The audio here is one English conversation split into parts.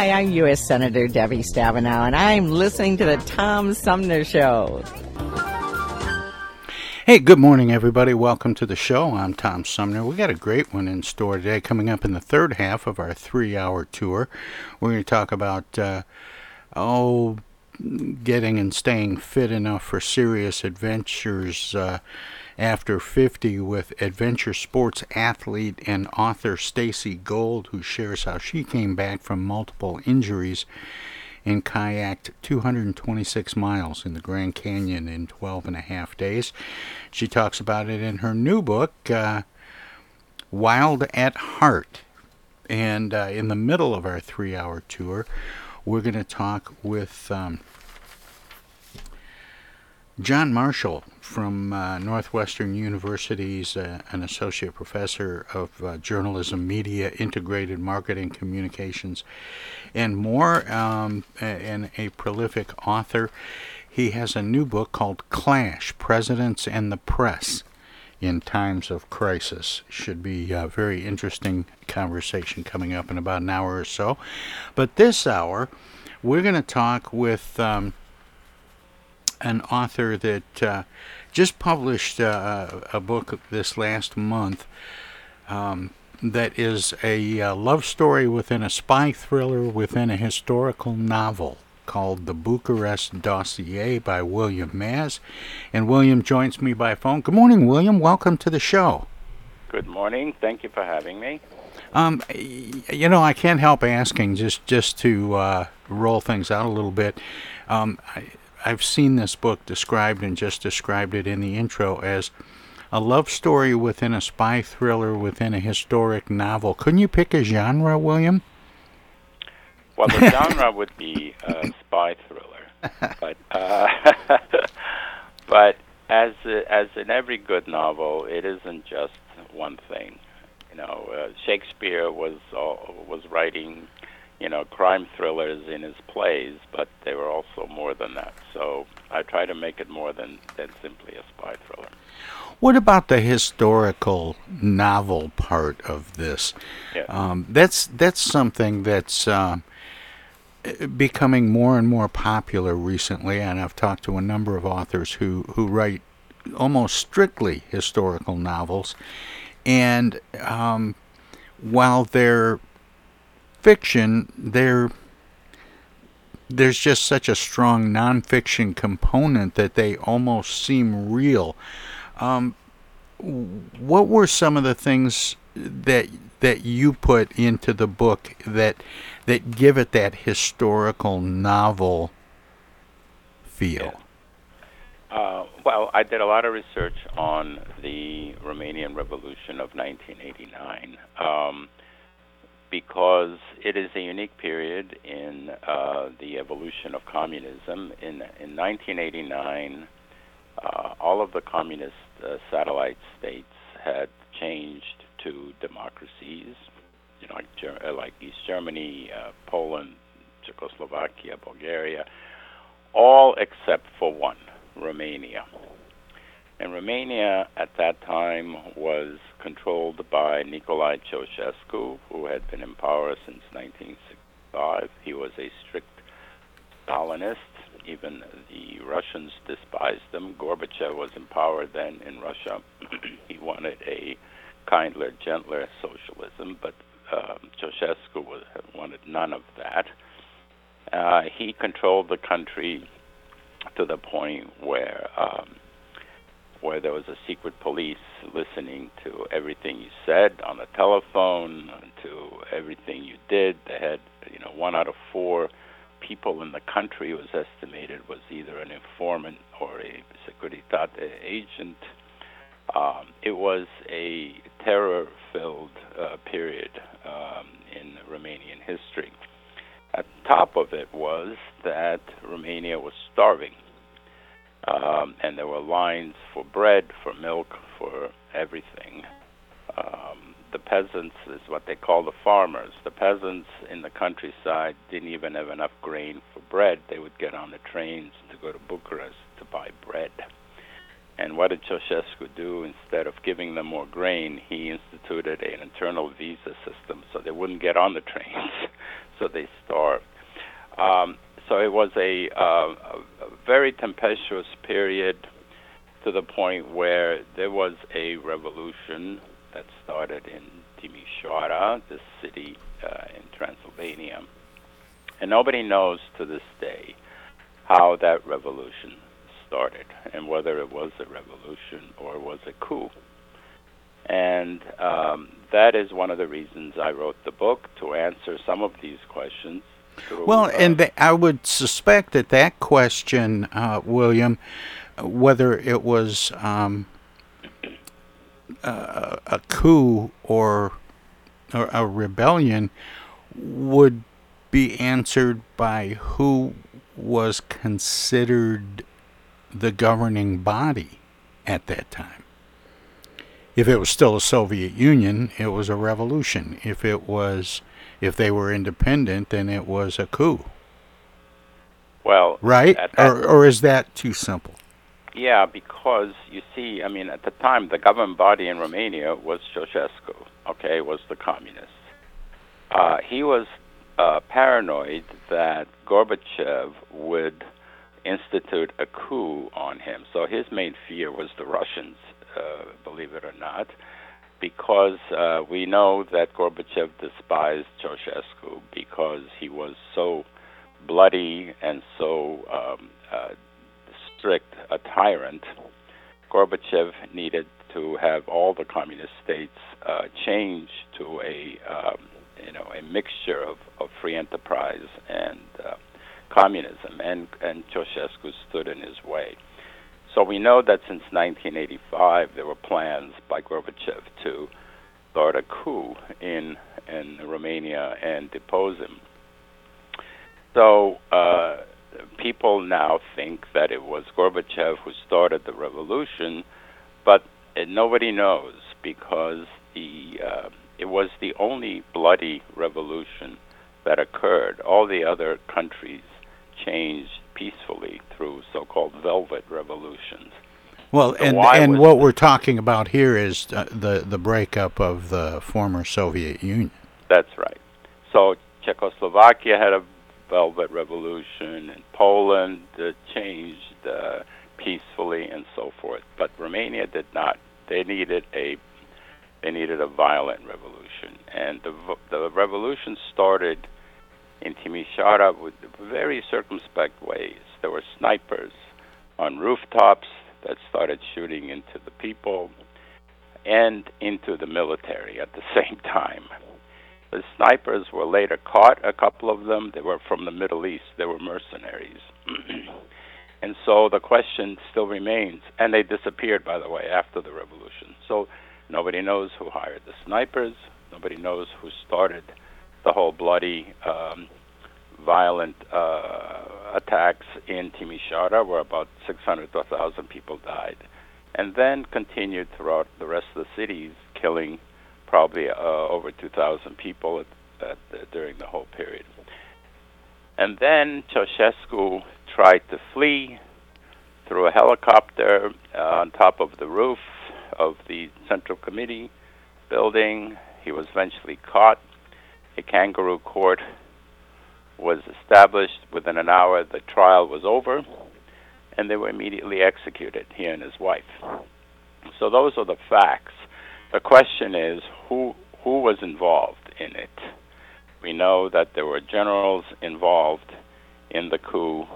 Hi, I'm U.S. Senator Debbie Stabenow, and I'm listening to the Tom Sumner Show. Hey, good morning, everybody. Welcome to the show. I'm Tom Sumner. We got a great one in store today. Coming up in the third half of our three-hour tour, we're going to talk about uh, oh, getting and staying fit enough for serious adventures. Uh, after 50 with adventure sports athlete and author Stacy Gold, who shares how she came back from multiple injuries and kayaked 226 miles in the Grand Canyon in 12 and a half days. She talks about it in her new book, uh, Wild at Heart. And uh, in the middle of our three hour tour, we're going to talk with um, John Marshall from uh, Northwestern University's uh, an associate professor of uh, journalism, media, integrated marketing, communications, and more, um, and a prolific author. He has a new book called Clash Presidents and the Press in Times of Crisis. Should be a very interesting conversation coming up in about an hour or so. But this hour, we're going to talk with um, an author that uh, just published uh, a book this last month um, that is a uh, love story within a spy thriller within a historical novel called The Bucharest Dossier by William Maz. And William joins me by phone. Good morning, William. Welcome to the show. Good morning. Thank you for having me. Um, you know, I can't help asking just just to uh, roll things out a little bit. Um, I, I've seen this book described and just described it in the intro as a love story within a spy thriller within a historic novel. Couldn't you pick a genre, William? Well, the genre would be a spy thriller, but uh, but as as in every good novel, it isn't just one thing. You know, uh, Shakespeare was uh, was writing you know, crime thrillers in his plays, but they were also more than that. So I try to make it more than, than simply a spy thriller. What about the historical novel part of this? Yeah. Um, that's that's something that's uh, becoming more and more popular recently, and I've talked to a number of authors who who write almost strictly historical novels, and um, while they're fiction, there there's just such a strong nonfiction component that they almost seem real. Um, what were some of the things that that you put into the book that that give it that historical novel feel? Uh, well, I did a lot of research on the Romanian Revolution of 1989. Um, because it is a unique period in uh, the evolution of communism. In, in 1989, uh, all of the communist uh, satellite states had changed to democracies, you know, like, Ger- uh, like East Germany, uh, Poland, Czechoslovakia, Bulgaria, all except for one, Romania. And Romania at that time was controlled by Nicolae Ceausescu, who had been in power since 1965. He was a strict Stalinist. Even the Russians despised him. Gorbachev was in power then in Russia. he wanted a kindler, gentler socialism, but um, Ceausescu was, wanted none of that. Uh, he controlled the country to the point where um, where there was a secret police listening to everything you said on the telephone, to everything you did. They had, you know, one out of four people in the country was estimated was either an informant or a Securitate agent. Um, it was a terror-filled uh, period um, in Romanian history. At the top of it was that Romania was starving um, and there were lines for bread, for milk, for everything. Um, the peasants is what they call the farmers. The peasants in the countryside didn't even have enough grain for bread. They would get on the trains to go to Bucharest to buy bread. And what did Ceausescu do? Instead of giving them more grain, he instituted an internal visa system so they wouldn't get on the trains, so they starved. Um, so it was a, uh, a very tempestuous period to the point where there was a revolution that started in Timișoara, this city uh, in Transylvania. And nobody knows to this day how that revolution started and whether it was a revolution or was a coup. And um, that is one of the reasons I wrote the book to answer some of these questions well, uh, and th- I would suspect that that question, uh, William, whether it was um, a, a coup or, or a rebellion, would be answered by who was considered the governing body at that time. If it was still a Soviet Union, it was a revolution. If it was if they were independent, then it was a coup. Well, right? Or, or is that too simple? Yeah, because you see, I mean, at the time, the governing body in Romania was Ceausescu. Okay, was the communist. Uh, he was uh, paranoid that Gorbachev would institute a coup on him. So his main fear was the Russians, uh, believe it or not because uh, we know that Gorbachev despised Ceausescu because he was so bloody and so um, uh, strict a tyrant. Gorbachev needed to have all the communist states uh, change to a um, you know a mixture of, of free enterprise and uh, communism, and and Ceausescu stood in his way. So we know that since 1985, there were plans by Gorbachev to start a coup in in Romania and depose him. So uh, people now think that it was Gorbachev who started the revolution, but uh, nobody knows because the uh, it was the only bloody revolution that occurred. All the other countries changed peacefully through so-called velvet revolutions. Well, and and what we're talking about here is uh, the the breakup of the former Soviet Union. That's right. So Czechoslovakia had a velvet revolution, and Poland uh, changed uh, peacefully, and so forth. But Romania did not. They needed a they needed a violent revolution, and the the revolution started in Timișoara with very circumspect ways. There were snipers on rooftops that started shooting into the people and into the military at the same time. The snipers were later caught, a couple of them. They were from the Middle East, they were mercenaries. and so the question still remains, and they disappeared, by the way, after the revolution. So nobody knows who hired the snipers, nobody knows who started the whole bloody, um, violent uh, attacks in Timișoara, where about 600 to 1,000 people died, and then continued throughout the rest of the cities, killing probably uh, over 2,000 people at, at, during the whole period. And then Ceausescu tried to flee through a helicopter uh, on top of the roof of the Central Committee building. He was eventually caught. A kangaroo court was established. Within an hour, the trial was over, and they were immediately executed, he and his wife. So those are the facts. The question is who who was involved in it? We know that there were generals involved in the coup,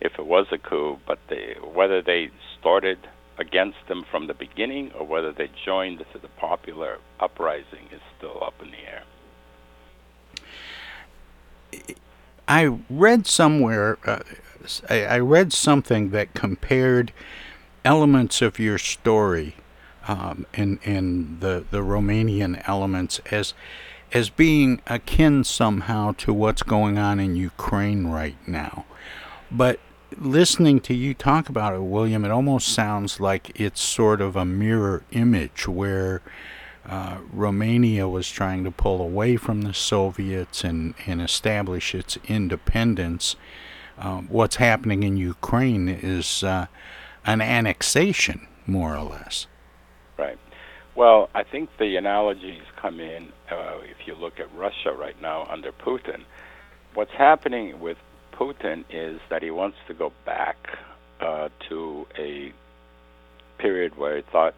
if it was a coup, but they, whether they started against them from the beginning or whether they joined to the popular uprising is still up in the air. I read somewhere, uh, I read something that compared elements of your story um, in in the the Romanian elements as as being akin somehow to what's going on in Ukraine right now. But listening to you talk about it, William, it almost sounds like it's sort of a mirror image where uh, Romania was trying to pull away from the Soviets and, and establish its independence. Uh, what's happening in Ukraine is uh, an annexation, more or less. Right. Well, I think the analogies come in uh, if you look at Russia right now under Putin. What's happening with Putin is that he wants to go back uh, to a period where he thought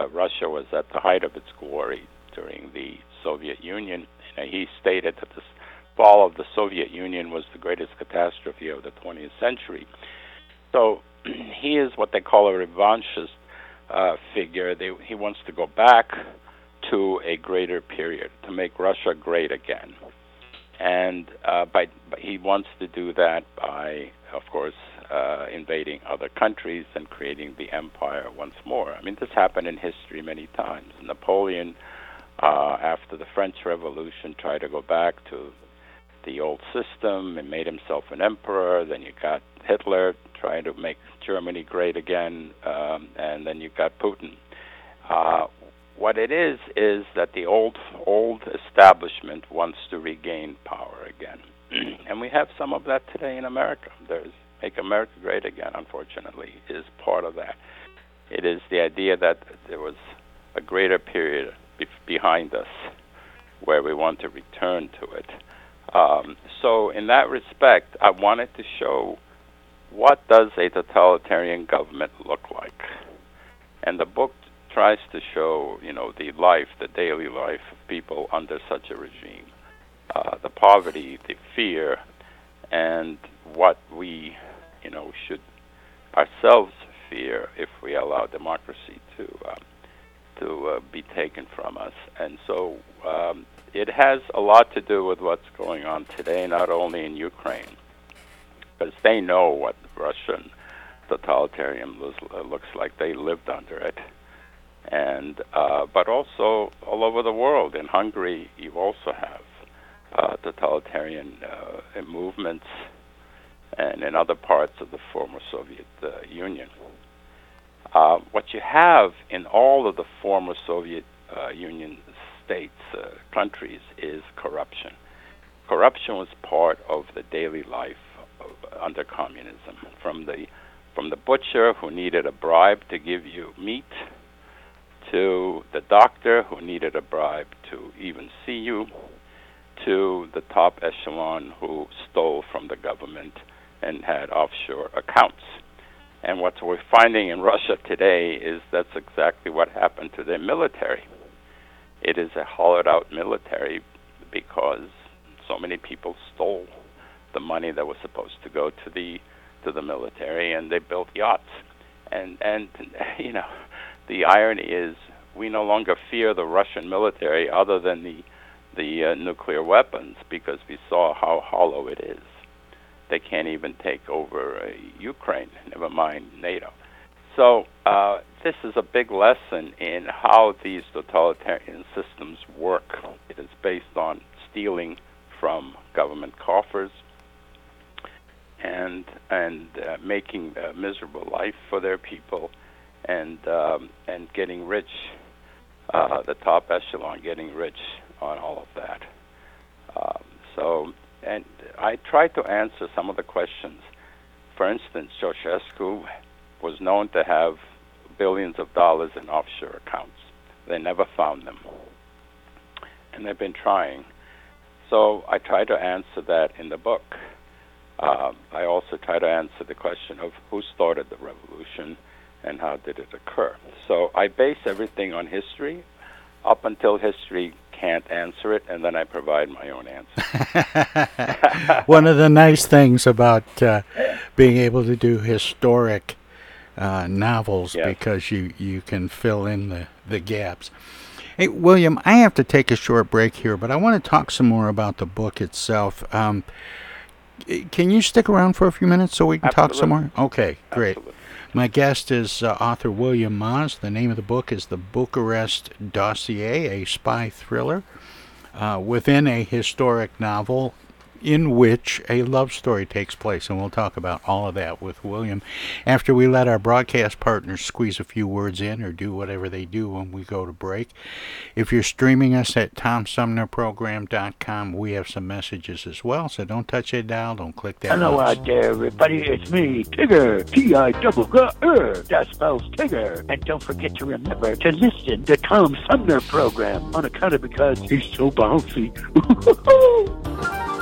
uh, Russia was at the height of its glory during the Soviet Union. And he stated that the fall of the Soviet Union was the greatest catastrophe of the 20th century. So he is what they call a revanchist uh, figure. They, he wants to go back to a greater period to make Russia great again, and uh, by, by, he wants to do that by, of course, uh, invading other countries and creating the empire once more. I mean, this happened in history many times. Napoleon, uh, after the French Revolution, tried to go back to the old system and made himself an emperor. Then you got Hitler trying to make Germany great again, um, and then you got Putin. Uh, what it is is that the old old establishment wants to regain power again, and we have some of that today in America. There's "Make America Great Again." Unfortunately, is part of that. It is the idea that there was a greater period be- behind us where we want to return to it. Um, so, in that respect, I wanted to show what does a totalitarian government look like? And the book tries to show, you know, the life, the daily life of people under such a regime, uh, the poverty, the fear, and what we, you know, should ourselves fear if we allow democracy to uh, to uh, be taken from us. And so um, it has a lot to do with what's going on today, not only in Ukraine because they know what Russian totalitarian looks like. They lived under it, and uh, but also all over the world. In Hungary, you also have uh, totalitarian uh, movements, and in other parts of the former Soviet uh, Union. Uh, what you have in all of the former Soviet uh, Union states, countries, is corruption. Corruption was part of the daily life under communism, from the from the butcher who needed a bribe to give you meat, to the doctor who needed a bribe to even see you, to the top echelon who stole from the government and had offshore accounts. And what we're finding in Russia today is that's exactly what happened to their military. It is a hollowed out military because so many people stole the money that was supposed to go to the to the military, and they built yachts. And and you know, the irony is we no longer fear the Russian military other than the the uh, nuclear weapons because we saw how hollow it is. They can't even take over uh, Ukraine, never mind NATO. So uh, this is a big lesson in how these totalitarian systems work. It is based on stealing from government coffers, and and uh, making a miserable life for their people, and um, and getting rich, uh, the top echelon getting rich on all of that. Um, so, and I tried to answer some of the questions. For instance, Ceausescu was known to have billions of dollars in offshore accounts. They never found them, and they've been trying. So I try to answer that in the book. Uh, I also try to answer the question of who started the revolution and how did it occur. So I base everything on history up until history can't answer it, and then I provide my own answer. One of the nice things about uh, being able to do historic uh, novels Yes. because you, you can fill in the, the gaps. Hey, William, I have to take a short break here, but I want to talk some more about the book itself. Um, can you stick around for a few minutes so we can talk some more? Okay, great. Absolutely. My guest is uh, author William Maz. The name of the book is The Bucharest Dossier, a spy thriller uh, within a historic novel in which a love story takes place. And we'll talk about all of that with William after we let our broadcast partners squeeze a few words in or do whatever they do when we go to break. If you're streaming us at TomSumnerProgram.com, we have some messages as well. So don't touch a dial, don't click that. Hello mouse. out there, everybody. It's me, Tigger. T-I double G R. That spells Tigger. And don't forget to remember to listen to Tom Sumner program on account of because he's so bouncy.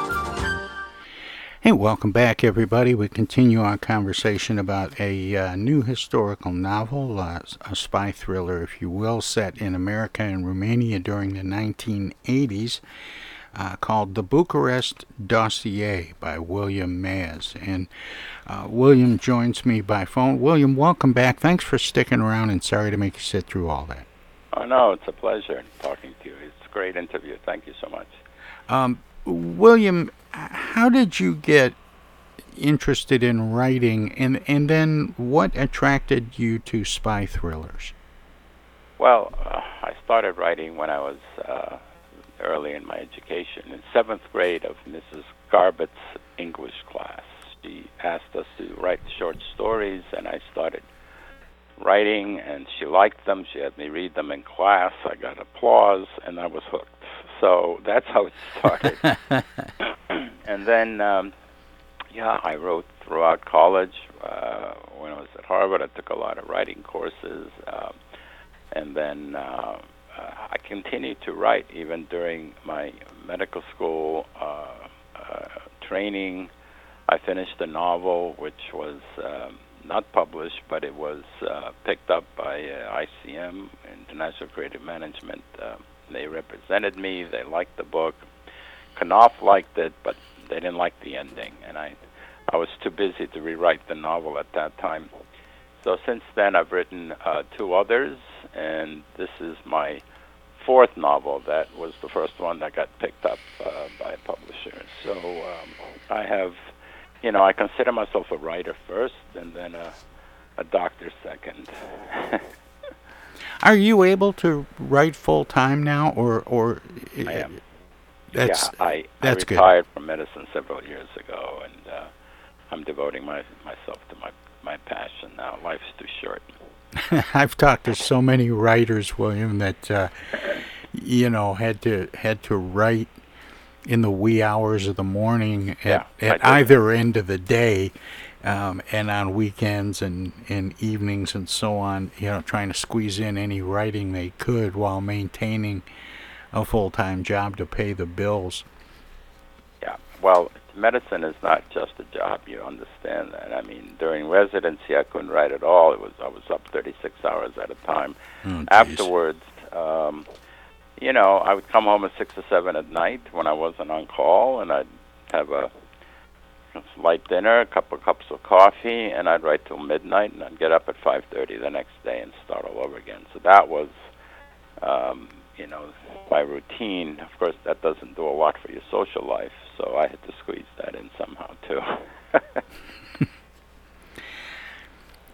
Hey, welcome back, everybody. We continue our conversation about a uh, new historical novel, uh, a spy thriller, if you will, set in America and Romania during the 1980s, uh, called The Bucharest Dossier by William Maz. And uh, William joins me by phone. William, welcome back. Thanks for sticking around, and sorry to make you sit through all that. Oh, no, it's a pleasure talking to you. It's a great interview. Thank you so much. Um, William, how did you get interested in writing, and and then what attracted you to spy thrillers? Well, uh, I started writing when I was uh, early in my education, in seventh grade of Mrs. Garbutt's English class. She asked us to write short stories, and I started writing, and she liked them. She had me read them in class. I got applause, and I was hooked. So that's how it started. and then, um, yeah, I wrote throughout college. Uh, when I was at Harvard, I took a lot of writing courses. Um, and then uh, uh, I continued to write even during my medical school uh, uh, training. I finished a novel which was um, not published, but it was uh, picked up by uh, ICM, International Creative Management. Uh, they represented me. They liked the book. Knopf liked it, but they didn't like the ending, and I, I was too busy to rewrite the novel at that time. So since then, I've written uh, two others, and this is my fourth novel. That was the first one that got picked up uh, by a publisher. So um, I have, you know, I consider myself a writer first, and then a, a doctor second. Are you able to write full time now, or or? I am. That's yeah, I, that's I retired good. from medicine several years ago, and uh, I'm devoting my, myself to my my passion now. Life's too short. I've talked to so many writers, William, that uh, you know had to had to write in the wee hours of the morning at, Yeah, at either end of the day, um, and on weekends and, and evenings and so on. You know, trying to squeeze in any writing they could while maintaining a full time job to pay the bills. Yeah. Well, medicine is not just a job. You understand that. I mean, during residency, I couldn't write at all. It was I was up 36 hours at a time. Oh. Afterwards, um, you know, I would come home at six or seven at night when I wasn't on call, and I'd have a light dinner, a couple cups of coffee, and I'd write till midnight, and I'd get up at 5:30 the next day and start all over again. So that was, um, you know, my routine. Of course, that doesn't do a lot for your social life, so I had to squeeze that in somehow too.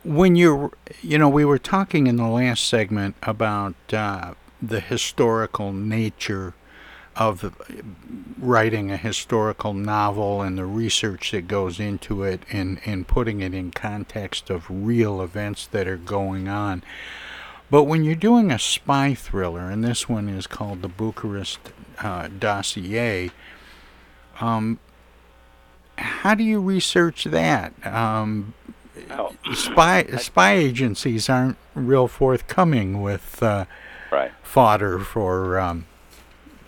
when you're, you know, we were talking in the last segment about uh, the historical nature of writing a historical novel and the research that goes into it and, and putting it in context of real events that are going on. But when you're doing a spy thriller, and this one is called the Bucharest uh, Dossier, um, how do you research that? Um, Oh. spy spy agencies aren't real forthcoming with uh, right. fodder for um,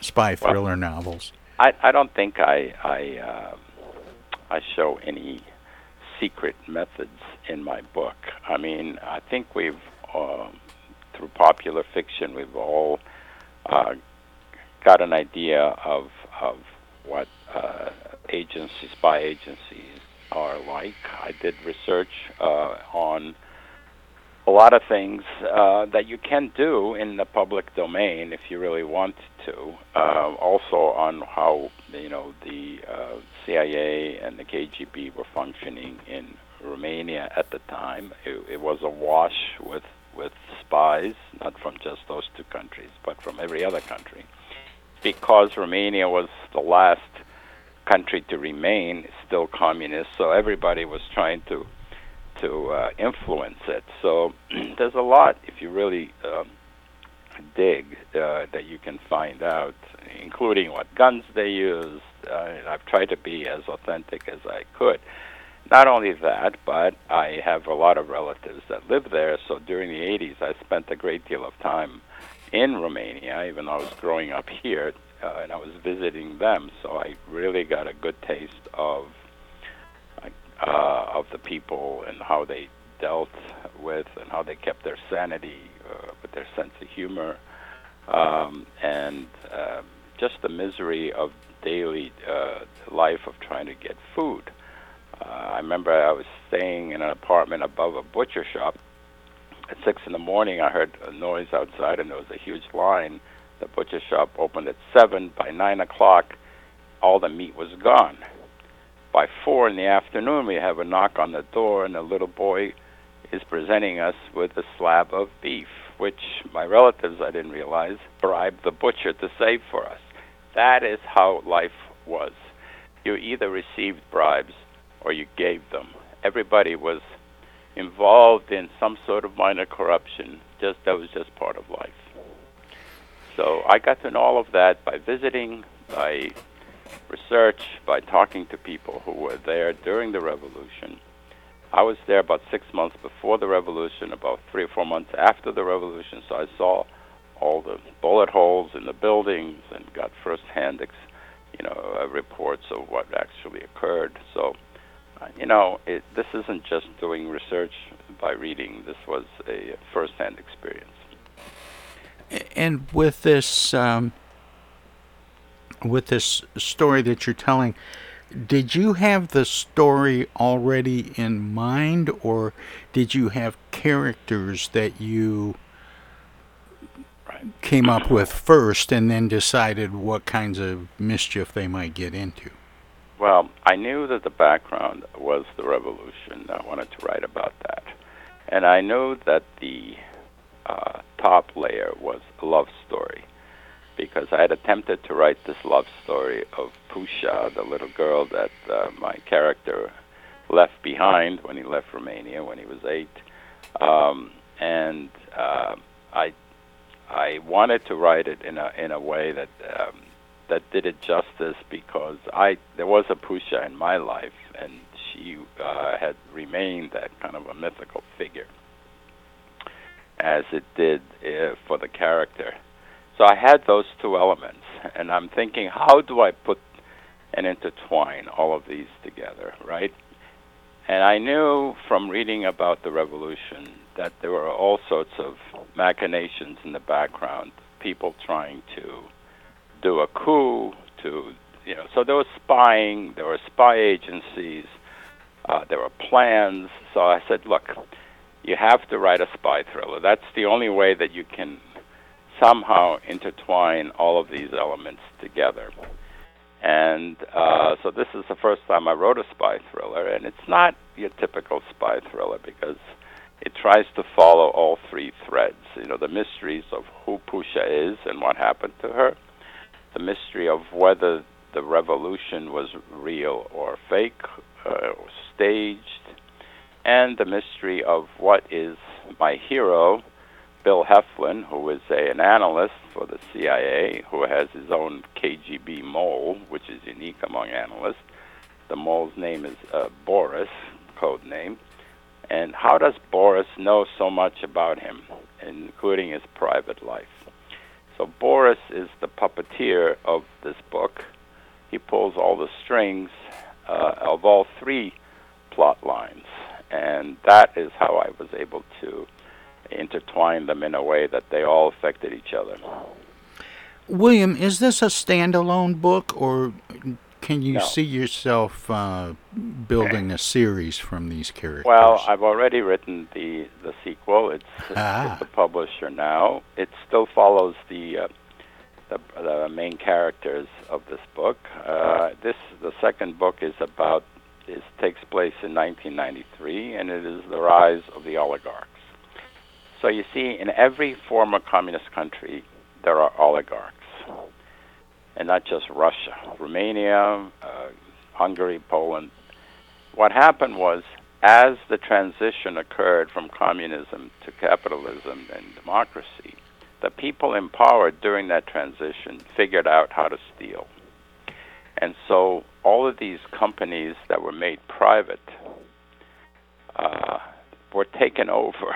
spy thriller novels. I I don't think I I uh, I show any secret methods in my book. I mean, I think we've um, through popular fiction we've all uh, got an idea of of what uh, agencies, spy agencies are like. I did research uh, on a lot of things uh, that you can do in the public domain if you really want to. Uh, also on how you know the uh, CIA and the KGB were functioning in Romania at the time. It, it was awash with with spies, not from just those two countries, but from every other country, because Romania was the last country to remain still communist. So everybody was trying to to uh, influence it. So there's a lot if you really um, dig uh, that you can find out, including what guns they used. Uh, I've tried to be as authentic as I could. Not only that, but I have a lot of relatives that live there. So during the 80s, I spent a great deal of time in Romania, even though I was growing up here, uh, and I was visiting them. So I really got a good taste of uh, of the people and how they dealt with and how they kept their sanity uh, with their sense of humor um, and uh, just the misery of daily uh, life of trying to get food. Uh, I remember I was staying in an apartment above a butcher shop. At six in the morning, I heard a noise outside, and there was a huge line. The butcher shop opened at seven. By nine o'clock, all the meat was gone. By four in the afternoon, we have a knock on the door, and a little boy is presenting us with a slab of beef, which my relatives, I didn't realize, bribed the butcher to save for us. That is how life was. You either received bribes or you gave them. Everybody was involved in some sort of minor corruption. Just that was just part of life. So I got to know all of that by visiting, by research, by talking to people who were there during the revolution. I was there about six months before the revolution, about three or four months after the revolution, so I saw all the bullet holes in the buildings and got firsthand, ex- you know, uh, reports of what actually occurred. So, uh, you know, it, this isn't just doing research by reading. This was a firsthand experience. And with this, um, with this story that you're telling, did you have the story already in mind, or did you have characters that you came up with first and then decided what kinds of mischief they might get into? Well, I knew that the background was the revolution. I wanted to write about that. And I knew that the uh, top layer was a love story because I had attempted to write this love story of Pusha, the little girl that uh, my character left behind when he left Romania when he was eight. Um, and uh, I I wanted to write it in a in a way that um, that did it justice because I there was a Pusha in my life and she uh, had remained that kind of a mythical figure as it did uh, for the character. So I had those two elements, and I'm thinking, how do I put and intertwine all of these together, right? And I knew from reading about the revolution that there were all sorts of machinations in the background, people trying to do a coup, to you know, so there was spying, there were spy agencies, uh, there were plans. So I said, look, you have to write a spy thriller. That's the only way that you can somehow intertwine all of these elements together. And uh, so this is the first time I wrote a spy thriller, and it's not your typical spy thriller because it tries to follow all three threads. You know, the mysteries of who Pusha is and what happened to her, the mystery of whether the revolution was real or fake, uh, or staged, and the mystery of what is my hero, Bill Heflin, who is a, an analyst for the CIA, who has his own KGB mole, which is unique among analysts. The mole's name is uh, Boris, code name. And how does Boris know so much about him, including his private life? So Boris is the puppeteer of this book. He pulls all the strings uh, of all three plot lines, and that is how I was able to intertwine them in a way that they all affected each other. William, is this a standalone book, or can you No. see yourself uh, building a series from these characters? Well, I've already written the the sequel. It's Ah. with the publisher now. It still follows the uh, the, the main characters of this book. Uh, this the second book is about is takes place in 1993, and it is the rise of the oligarchs. So you see, in every former communist country, there are oligarchs, and not just Russia, Romania, uh, Hungary, Poland. What happened was, as the transition occurred from communism to capitalism and democracy, the people in power during that transition figured out how to steal. And so all of these companies that were made private uh, were taken over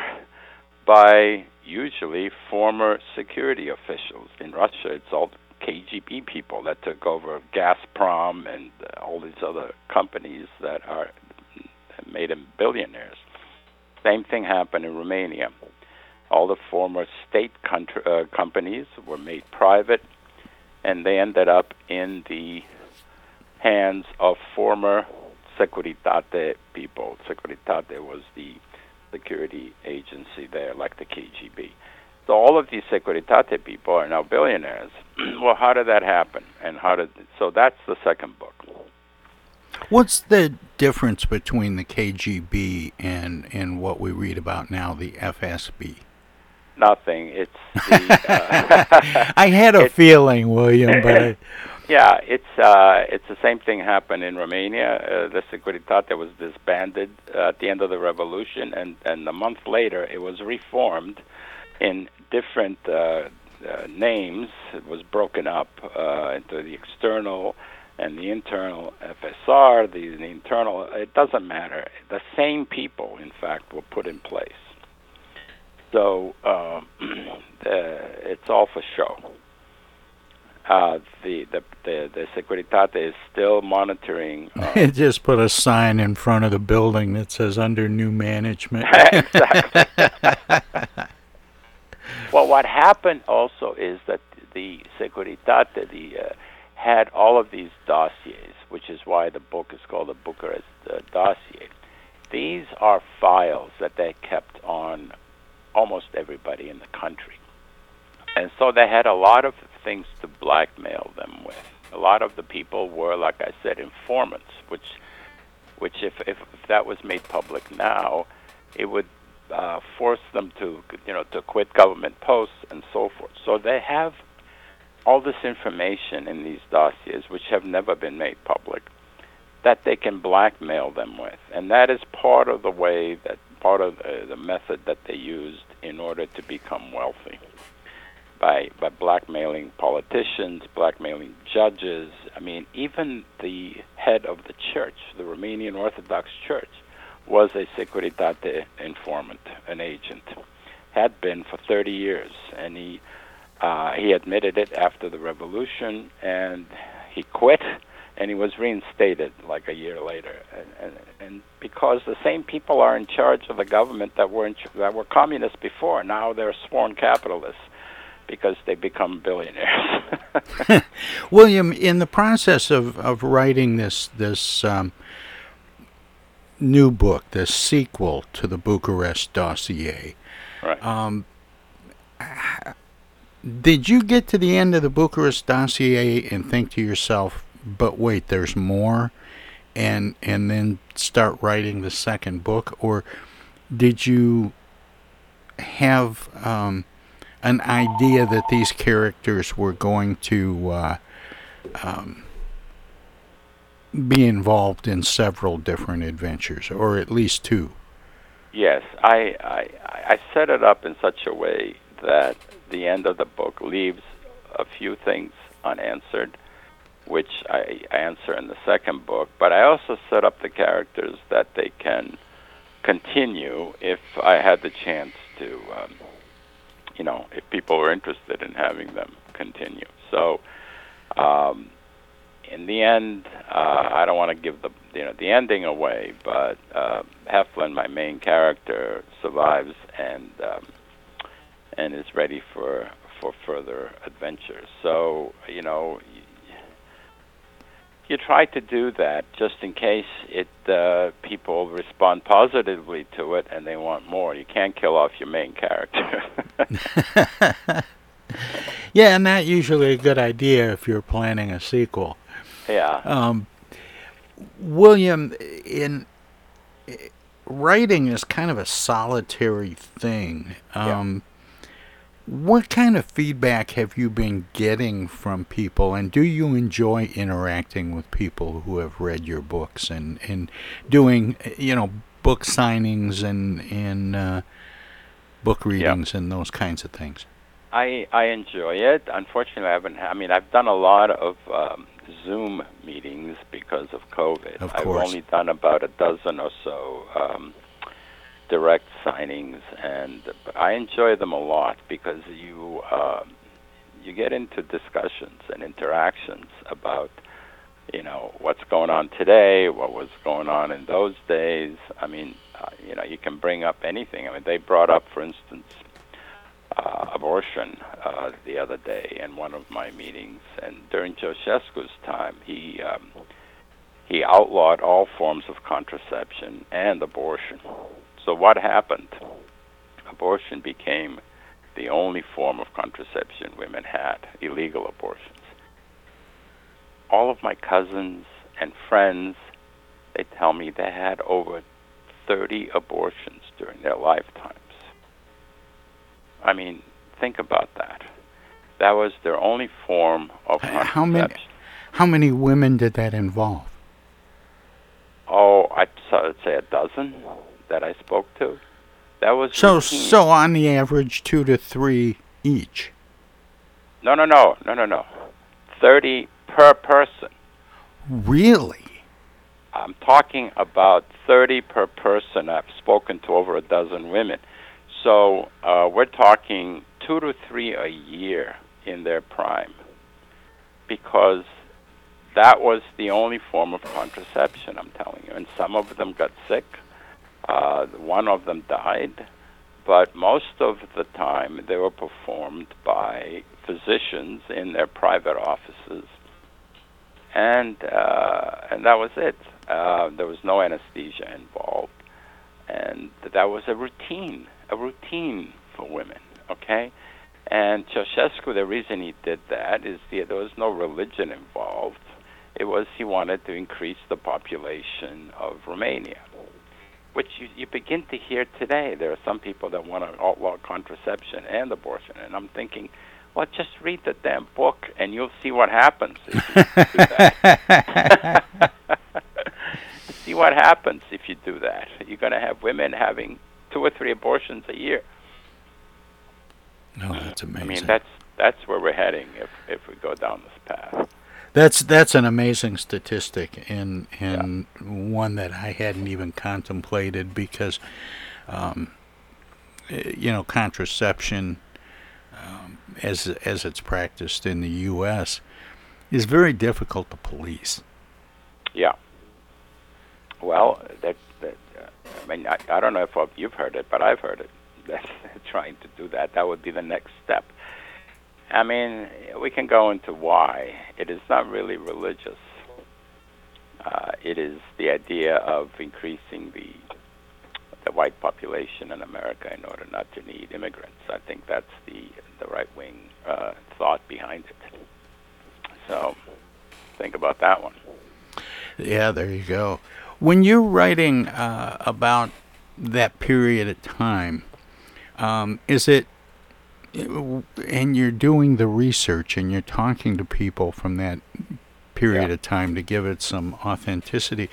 by usually former security officials. In Russia, it's all KGB people that took over Gazprom and all these other companies that are made them billionaires. Same thing happened in Romania. All the former state country, uh, companies were made private, and they ended up in the hands of former Securitate people. Securitate was the security agency there, like the KGB. So all of these Securitate people are now billionaires. well, how did that happen? And how did so? That's the second book. What's the difference between the KGB and and what we read about now, the FSB? Nothing. It's. The, uh, I had a feeling, William, but. I, yeah, it's uh, it's the same thing happened in Romania. Uh, the Securitate was disbanded uh, at the end of the revolution, and and a month later it was reformed in different uh, uh, names. It was broken up uh, into the external and the internal FSR. The, the internal. It doesn't matter. The same people, in fact, were put in place. So uh, it's all for show uh, the, the the the Securitate is still monitoring. Uh, it just put a sign in front of the building that says "Under New Management." exactly. well, what happened also is that the Securitate the, uh, had all of these dossiers, which is why the book is called the Bucharest uh, dossier. These are files that they kept on almost everybody in the country. And so they had a lot of things to blackmail them with. A lot of the people were, like I said, informants, which, which if if, if that was made public now, it would uh, force them to, you know, to quit government posts and so forth. So they have all this information in these dossiers, which have never been made public, that they can blackmail them with, and that is part of the way that part of the, the method that they used in order to become wealthy by by blackmailing politicians, blackmailing judges. I mean, even the head of the church, the Romanian Orthodox Church, was a Securitate informant, an agent, had been for 30 years, and he uh, he admitted it after the revolution, and he quit, and he was reinstated like a year later, and and, and because the same people are in charge of the government that were in, that were communists before, now they're sworn capitalists because they become billionaires. William, in the process of, of writing this this um, new book, this sequel to the Bucharest dossier, right. um, did you get to the end of the Bucharest dossier and think to yourself, "But wait, there's more," and and then start writing the second book, or did you have um, an idea that these characters were going to uh, um, be involved in several different adventures, or at least two. Yes, I, I I set it up in such a way that the end of the book leaves a few things unanswered, which I answer in the second book. But I also set up the characters that they can continue if I had the chance to. Um, you know, if people are interested in having them continue. So, um, in the end, uh, I don't want to give the you know the ending away, but uh, Heflin, my main character, survives and um, and is ready for for further adventures. So you know, you try to do that just in case it uh, people respond positively to it and they want more. You can't kill off your main character. yeah, and that's usually a good idea if you're planning a sequel. Yeah. Um, William, in writing is kind of a solitary thing. Um, yeah what kind of feedback have you been getting from people, and do you enjoy interacting with people who have read your books and, and doing, you know, book signings and and uh, book readings and those kinds of things? I I enjoy it. Unfortunately, I haven't. I mean, I've done a lot of um, Zoom meetings because of COVID. Of I've only done about a dozen or so. Um, direct signings, and I enjoy them a lot because you uh, you get into discussions and interactions about you know what's going on today, what was going on in those days. I mean, uh, you know, you can bring up anything. I mean, they brought up, for instance, uh, abortion uh, the other day in one of my meetings, and during Ceausescu's time, he um, he outlawed all forms of contraception and abortion. So what happened? Abortion became the only form of contraception women had, illegal abortions. All of my cousins and friends, they tell me they had over 30 abortions during their lifetimes. I mean, think about that. That was their only form of contraception. How many? How many women did that involve? Oh, I'd say a dozen that I spoke to. That was so. routine. So on the average, two to three each. No, no, no, no, no, no. Thirty per person. Really? I'm talking about 30 per person. I've spoken to over a dozen women. So uh, we're talking two to three a year in their prime because that was the only form of contraception, I'm telling you. And some of them got sick. Uh, one of them died. But most of the time, they were performed by physicians in their private offices. And, uh, and that was it. Uh, there was no anesthesia involved. And that was a routine, a routine for women, okay? And Ceausescu, the reason he did that is the, there was no religion involved. It was he wanted to increase the population of Romania, which you, you begin to hear today. There are some people that want to outlaw contraception and abortion, and I'm thinking, well, just read the damn book, and you'll see what happens if you do that. see what happens if you do that. You're going to have women having two or three abortions a year. No, that's amazing. I mean, that's that's where we're heading if if we go down this path. That's that's an amazing statistic and and yeah. one that I hadn't even contemplated because, um, you know, contraception, um, as as it's practiced in the U.S., is very difficult to police. Yeah. Well, that, that uh, I mean, I, I don't know if you've heard it, but I've heard it. That's trying to do that. That would be the next step. I mean, we can go into why. It is not really religious. Uh, it is the idea of increasing the the white population in America in order not to need immigrants. I think that's the the right wing uh, thought behind it. So, think about that one. Yeah, there you go. When you're writing uh, about that period of time, um, is it and you're doing the research and you're talking to people from that period yeah. of time to give it some authenticity.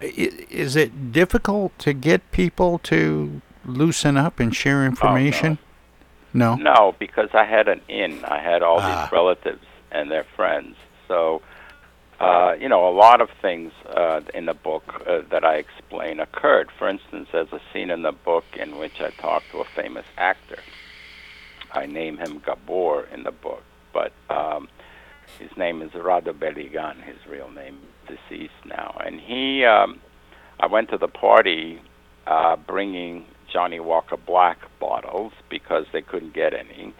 Is it difficult to get people to loosen up and share information? Oh, no. no. No, because I had an in. I had all ah. these relatives and their friends. So, uh, you know, a lot of things uh, in the book uh, that I explain occurred. For instance, there's a scene in the book in which I talk to a famous actor I name him Gabor in the book, but um, his name is Radu Beligan. His real name deceased now, and he. Um, I went to the party uh, bringing Johnnie Walker Black bottles because they couldn't get any,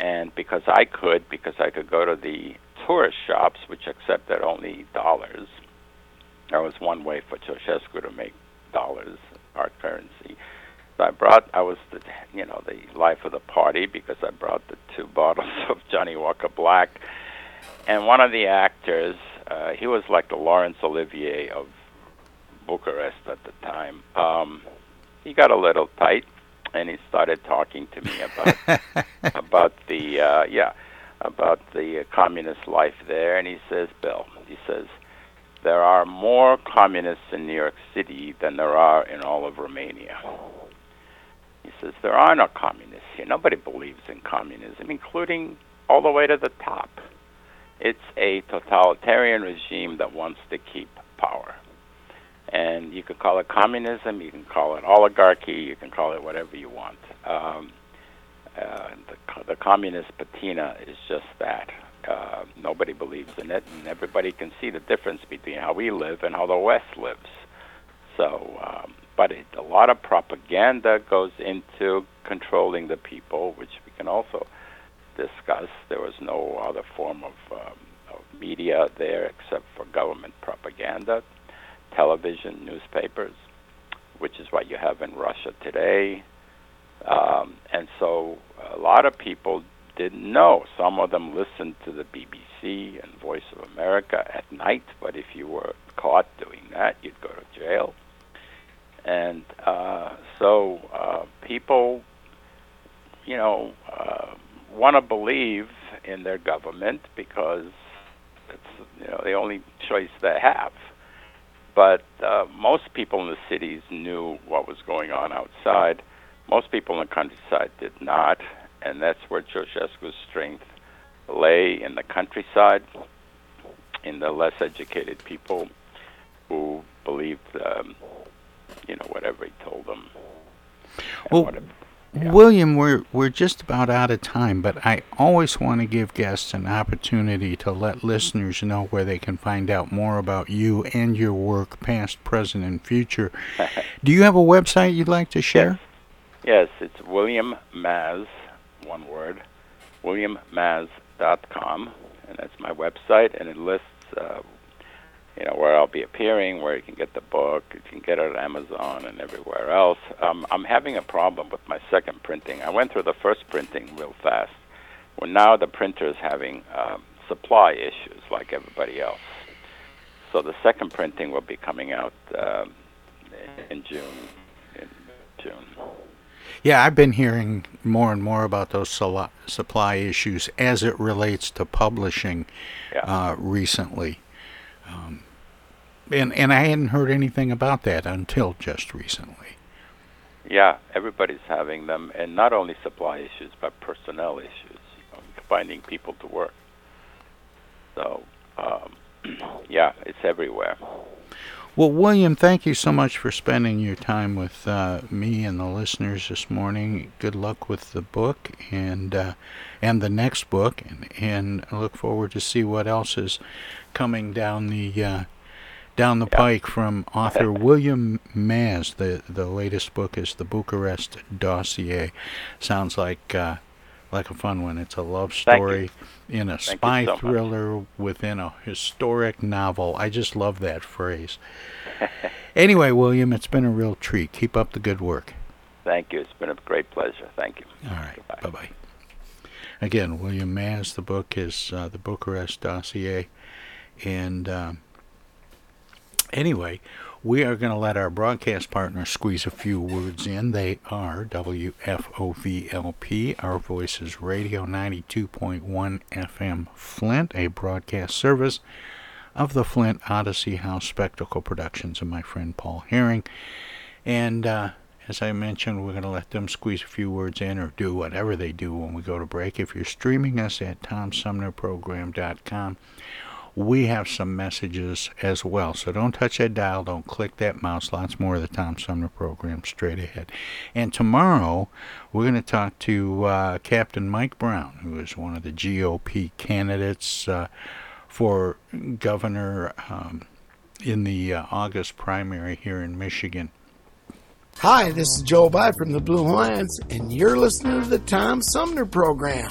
and because I could, because I could go to the tourist shops which accepted only dollars. There was one way for Ceausescu to make dollars, our currency. I brought I was the you know the life of the party because I brought the two bottles of Johnnie Walker Black, and one of the actors uh, he was like the Laurence Olivier of Bucharest at the time. Um, he got a little tight, and he started talking to me about about the uh, yeah about the uh, communist life there, and he says, Bill, he says. There are more communists in New York City than there are in all of Romania. He says there are no communists here. Nobody believes in communism, including all the way to the top. It's a totalitarian regime that wants to keep power. And you can call it communism, you can call it oligarchy, you can call it whatever you want. Um, uh, the, the communist patina is just that. Uh, nobody believes in it, and everybody can see the difference between how we live and how the West lives. So, um, but it, a lot of propaganda goes into controlling the people, which we can also discuss. There was no other form of, um, of media there except for government propaganda, television, newspapers, which is what you have in Russia today. Um, and so a lot of people didn't know. Some of them listened to the BBC and Voice of America at night, but if you were caught doing that, you'd go to jail. And uh, so uh, people, you know, uh, want to believe in their government because it's you know the only choice they have. But uh, most people in the cities knew what was going on outside. Most people in the countryside did not, and that's where Ceausescu's strength lay in the countryside, in the less educated people who believed, um, you know, whatever he told them. Well, whatever. William, we're we're just about out of time, but I always want to give guests an opportunity to let listeners know where they can find out more about you and your work, past, present, and future. Do you have a website you'd like to share? Yes, it's William Maz, one word, williammaz.com, and that's my website, and it lists uh, you know where I'll be appearing, where you can get the book, you can get it at Amazon and everywhere else. Um, I'm having a problem with my second printing. I went through the first printing real fast. Well, now the printer is having um, supply issues like everybody else. So the second printing will be coming out um, in June. In June. Yeah, I've been hearing more and more about those supply issues as it relates to publishing yeah. uh, recently. Um, and and I hadn't heard anything about that until just recently. Yeah, everybody's having them, and not only supply issues, but personnel issues. You know, finding people to work. So, um, yeah, it's everywhere. Well, William, thank you so much for spending your time with uh, me and the listeners this morning. Good luck with the book and uh, and the next book, and, and I look forward to see what else is coming down the uh, down the yeah. pike from author William Maz. The the latest book is the Bucharest Dossier. Sounds like uh, like a fun one. It's a love story in a Thank spy so thriller much. within a historic novel. I just love that phrase. anyway, William, it's been a real treat. Keep up the good work. Thank you. It's been a great pleasure. Thank you. All right. Bye bye. Again, William Maz. The book is uh, the Bucharest Dossier. And uh, anyway, we are going to let our broadcast partner squeeze a few words in. They are WFOVLP, Our Voices Radio 92.1 FM Flint, a broadcast service of the Flint Odyssey House Spectacle Productions and my friend Paul Herring. And uh, as I mentioned, we're going to let them squeeze a few words in or do whatever they do when we go to break. If you're streaming us at TomSumnerProgram.com, we have some messages as well. So don't touch that dial, don't click that mouse. Lots more of the Tom Sumner program straight ahead. And tomorrow, we're going to talk to uh, Captain Mike Brown, who is one of the GOP candidates uh, for governor um, in the uh, August primary here in Michigan. Hi, this is Joe By from the Blue Lions, and you're listening to the Tom Sumner program.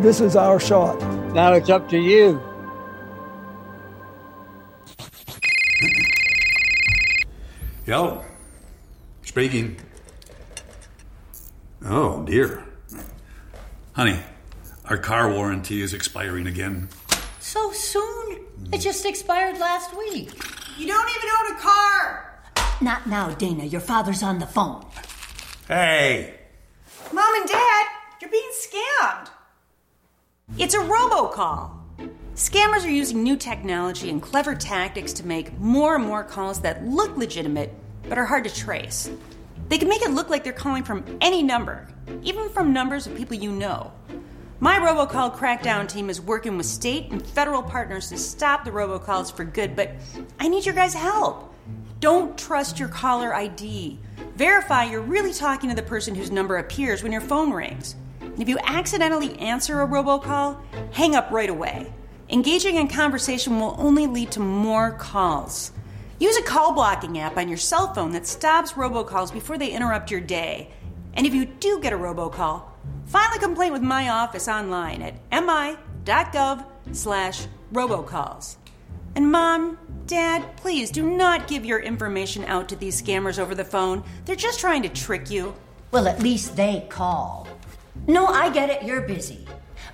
This is our shot. Now it's up to you. Yo, Speaking. Oh, dear. Honey, our car warranty is expiring again. So soon? It just expired last week. You don't even own a car! Not now, Dana. Your father's on the phone. Hey! Mom and Dad, you're being scammed. It's a robocall. Scammers are using new technology and clever tactics to make more and more calls that look legitimate but are hard to trace. They can make it look like they're calling from any number, even from numbers of people you know. My robocall crackdown team is working with state and federal partners to stop the robocalls for good, but I need your guys' help. Don't trust your caller ID. Verify you're really talking to the person whose number appears when your phone rings. If you accidentally answer a robocall, hang up right away. Engaging in conversation will only lead to more calls. Use a call blocking app on your cell phone that stops robocalls before they interrupt your day. And if you do get a robocall, file a complaint with my office online at mi.gov slash robocalls. And mom, dad, please do not give your information out to these scammers over the phone. They're just trying to trick you. Well, at least they call. No, I get it. You're busy.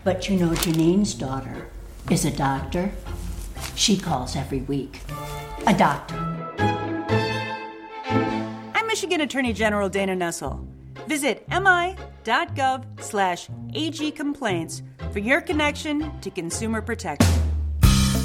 But you know Janine's daughter is a doctor. She calls every week. A doctor. I'm Michigan Attorney General Dana Nessel. Visit mi.gov slash agcomplaints for your connection to consumer protection.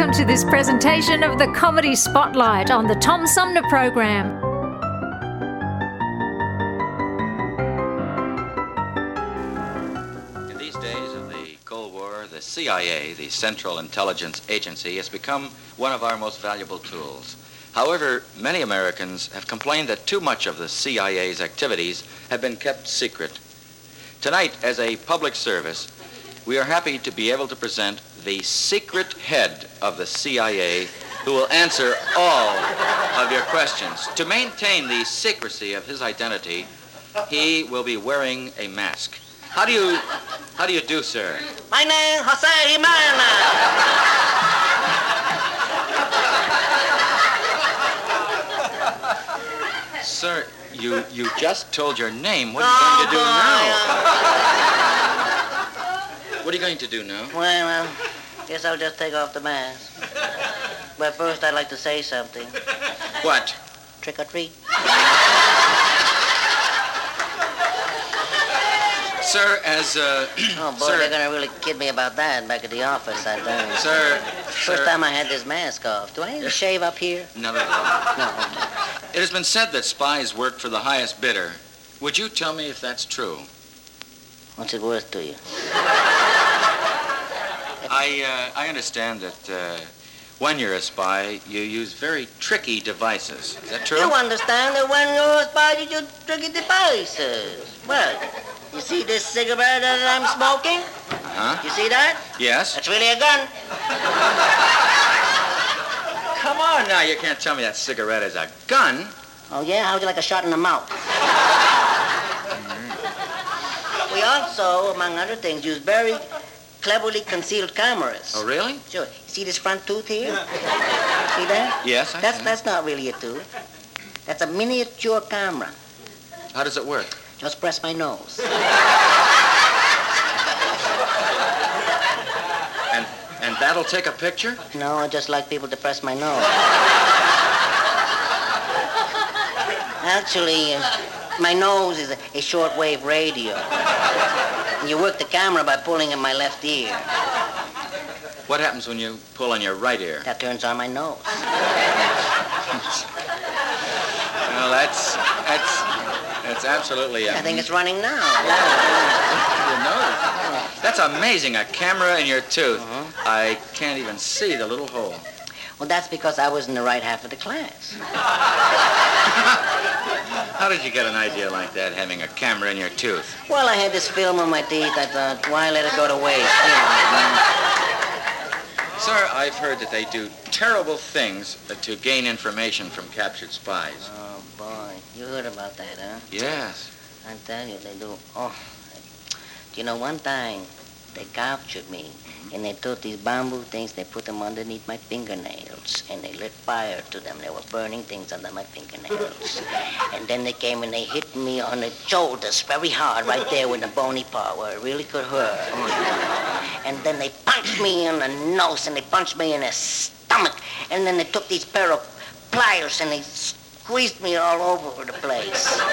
Welcome to this presentation of the Comedy Spotlight on the Tom Sumner Program. In these days of the Cold War, the CIA, the Central Intelligence Agency, has become one of our most valuable tools. However, many Americans have complained that too much of the CIA's activities have been kept secret. Tonight, as a public service, we are happy to be able to present the secret head of the CIA who will answer all of your questions. To maintain the secrecy of his identity, he will be wearing a mask. How do you how do you do, sir? My name is Jose Jimenez. Sir, you you just told your name. What are you going to do oh, now? What are you going to do now? Well, well, guess I'll just take off the mask. But first, I'd like to say something. What? Trick or treat. Sir, as uh, Oh boy, sir, they're gonna really kid me about that back at the office. I don't. Sir, First sir. time I had this mask off. Do I need to shave up here? Not at all. No. okay. It has been said that spies work for the highest bidder. Would you tell me if that's true? What's it worth to you? I uh, I understand that uh, when you're a spy, you use very tricky devices. Is that true? You understand that when you're a spy, you use tricky devices. Well, you see this cigarette that I'm smoking? Huh? You see that? Yes. That's really a gun. Come on now, you can't tell me that cigarette is a gun. Oh yeah? How'd you like a shot in the mouth? we also, among other things, use very cleverly concealed cameras. Oh, really? Sure. See this front tooth here? See that? Yes, I That's see. that's not really a tooth. That's a miniature camera. How does it work? Just press my nose. And and that'll take a picture? No, I just like people to press my nose. Actually, uh, my nose is a, a shortwave radio. You work the camera by pulling in my left ear. What happens when you pull on your right ear? That turns on my nose. Well, that's that's that's absolutely. I think um, it's running now. Your nose. That's amazing. A camera in your tooth. Uh-huh. I can't even see the little hole. Well, that's because I was in the right half of the class. How did you get an idea like that, having a camera in your tooth? Well, I had this film on my teeth. I thought, why let it go to waste? You know? Sir, I've heard that they do terrible things uh, to gain information from captured spies. Oh, boy. You heard about that, huh? Yes. I tell you, they do. Oh, do you know, one time they captured me, and they took these bamboo things, they put them underneath my fingernails, and they lit fire to them. They were burning things under my fingernails. and then they came and they hit me on the shoulders very hard, right there with the bony part where it really could hurt. And then they punched me in the nose, and they punched me in the stomach, and then they took these pair of pliers and they squeezed me all over the place.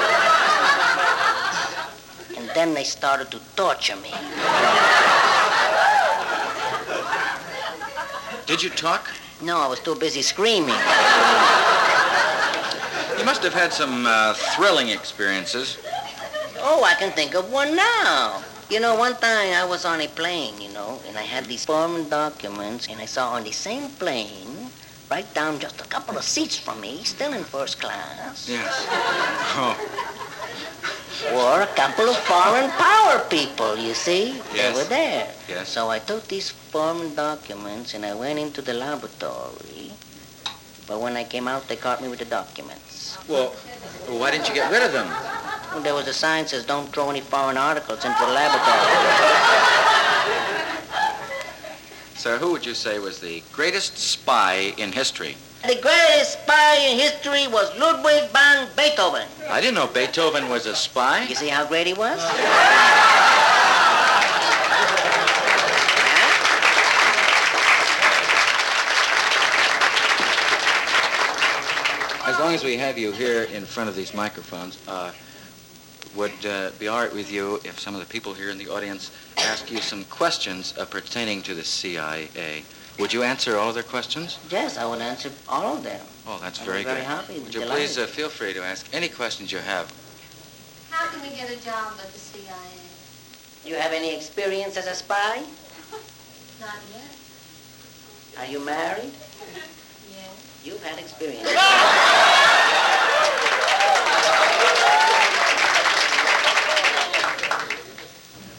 And then they started to torture me. Did you talk? No, I was too busy screaming. You must have had some uh, thrilling experiences. Oh, I can think of one now. You know, one time I was on a plane, you know, and I had these foreign documents, and I saw on the same plane, right down just a couple of seats from me, still in first class, Yes. Oh, were a couple of foreign power people, you see? Yes. They were there. Yes. So I took these foreign documents and I went into the laboratory. But when I came out, they caught me with the documents. well, why didn't you get rid of them? Well, there was a sign that says don't throw any foreign articles into the laboratory. Sir, who would you say was the greatest spy in history? The greatest spy in history was Ludwig van Beethoven. I didn't know Beethoven was a spy. You see how great he was? As long as we have you here in front of these microphones, uh, would uh, be all right with you if some of the people here in the audience ask you some questions uh, pertaining to the CIA? Would you answer all of their questions? Yes, I would answer all of them. Oh, that's very good. I'd very be very good. happy, Would you delighted. please uh, feel free to ask any questions you have? How can we get a job at the CIA? You have any experience as a spy? Not yet. Are you married? Yes. You've had experience.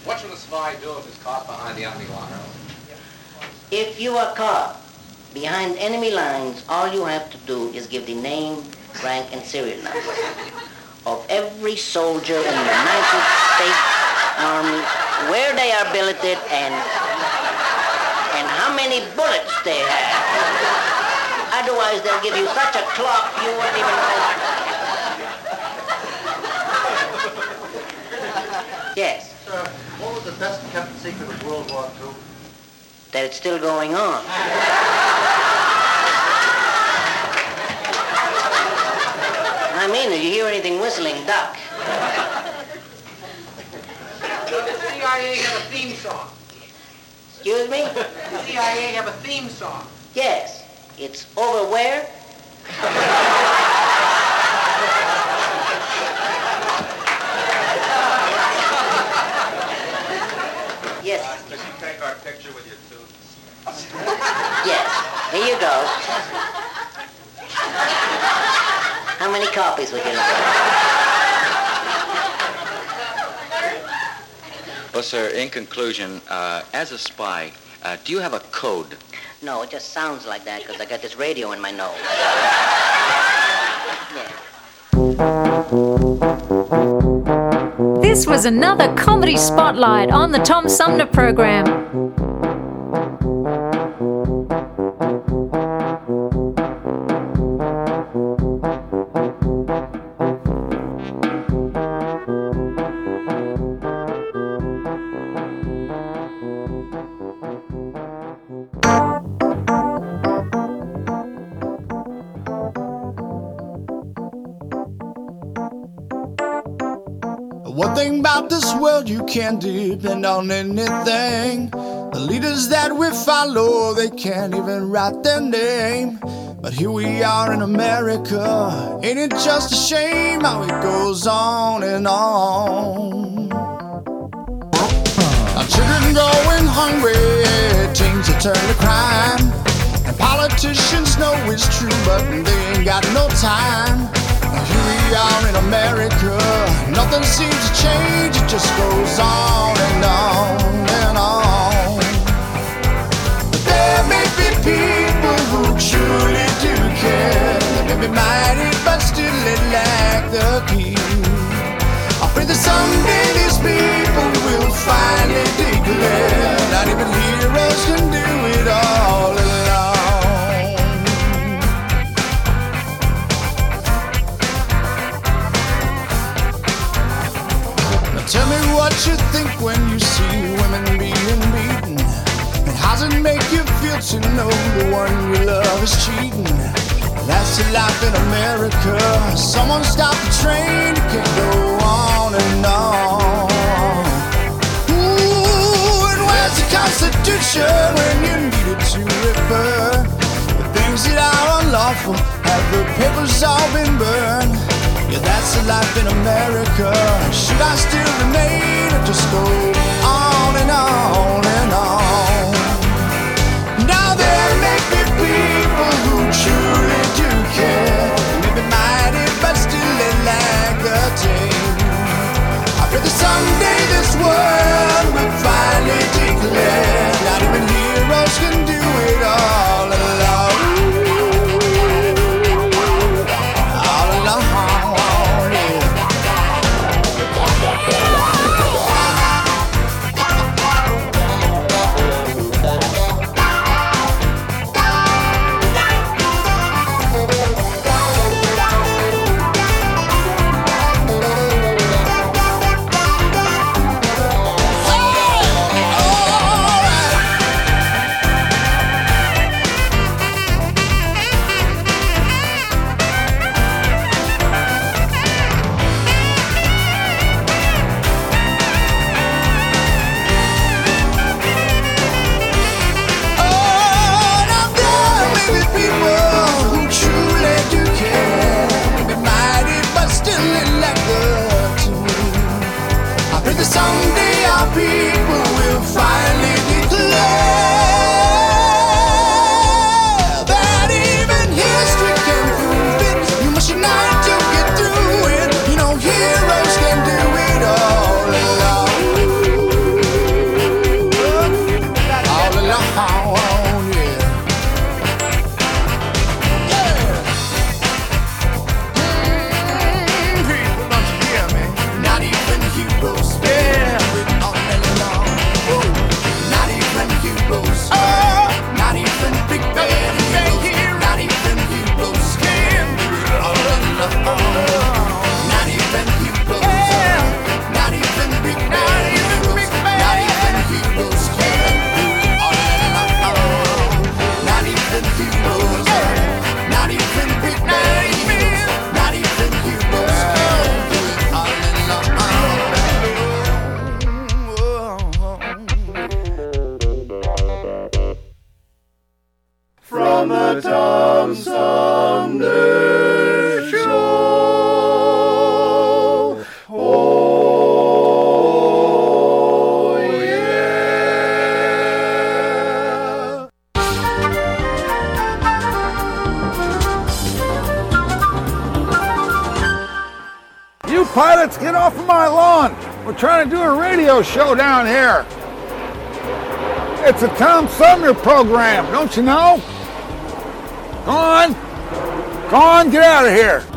What should a spy do if he's caught behind the enemy line? If you are caught behind enemy lines, all you have to do is give the name, rank, and serial number of every soldier in the United States Army, where they are billeted, and and how many bullets they have. Otherwise, they'll give you such a clock you won't even know. Yes, Sir, what was the best kept secret of World War II? That it's still going on. I mean, if you hear anything whistling, duck. Does the CIA have a theme song? Excuse me? The CIA have a theme song. Yes. It's over where? Yes. Does he take our picture with your tooth? Yes. Here you go. How many copies would you like? Well, sir, in conclusion, uh, as a spy, uh, do you have a code? No, it just sounds like that because I got this radio in my nose. This was another comedy spotlight on the Tom Sumner program. World, you can't depend on anything. The leaders that we follow, they can't even write their name. But here we are in America. Ain't it just a shame how it goes on and on? Our children going hungry, teens are turn to crime. And politicians know it's true, but they ain't got no time. Are in America, nothing seems to change, it just goes on and on and on. But there may be people who truly do care. They may be mighty, but still they lack the key. The all been burned. Yeah, that's the life in America. Should I still remain or just go on and on and on? Now there may be people who truly do care. Maybe mighty, but still they lack the taste. I pray that someday this world will finally declare show down here. It's a Tom Sumner program, don't you know? Go on. Go on, get out of here.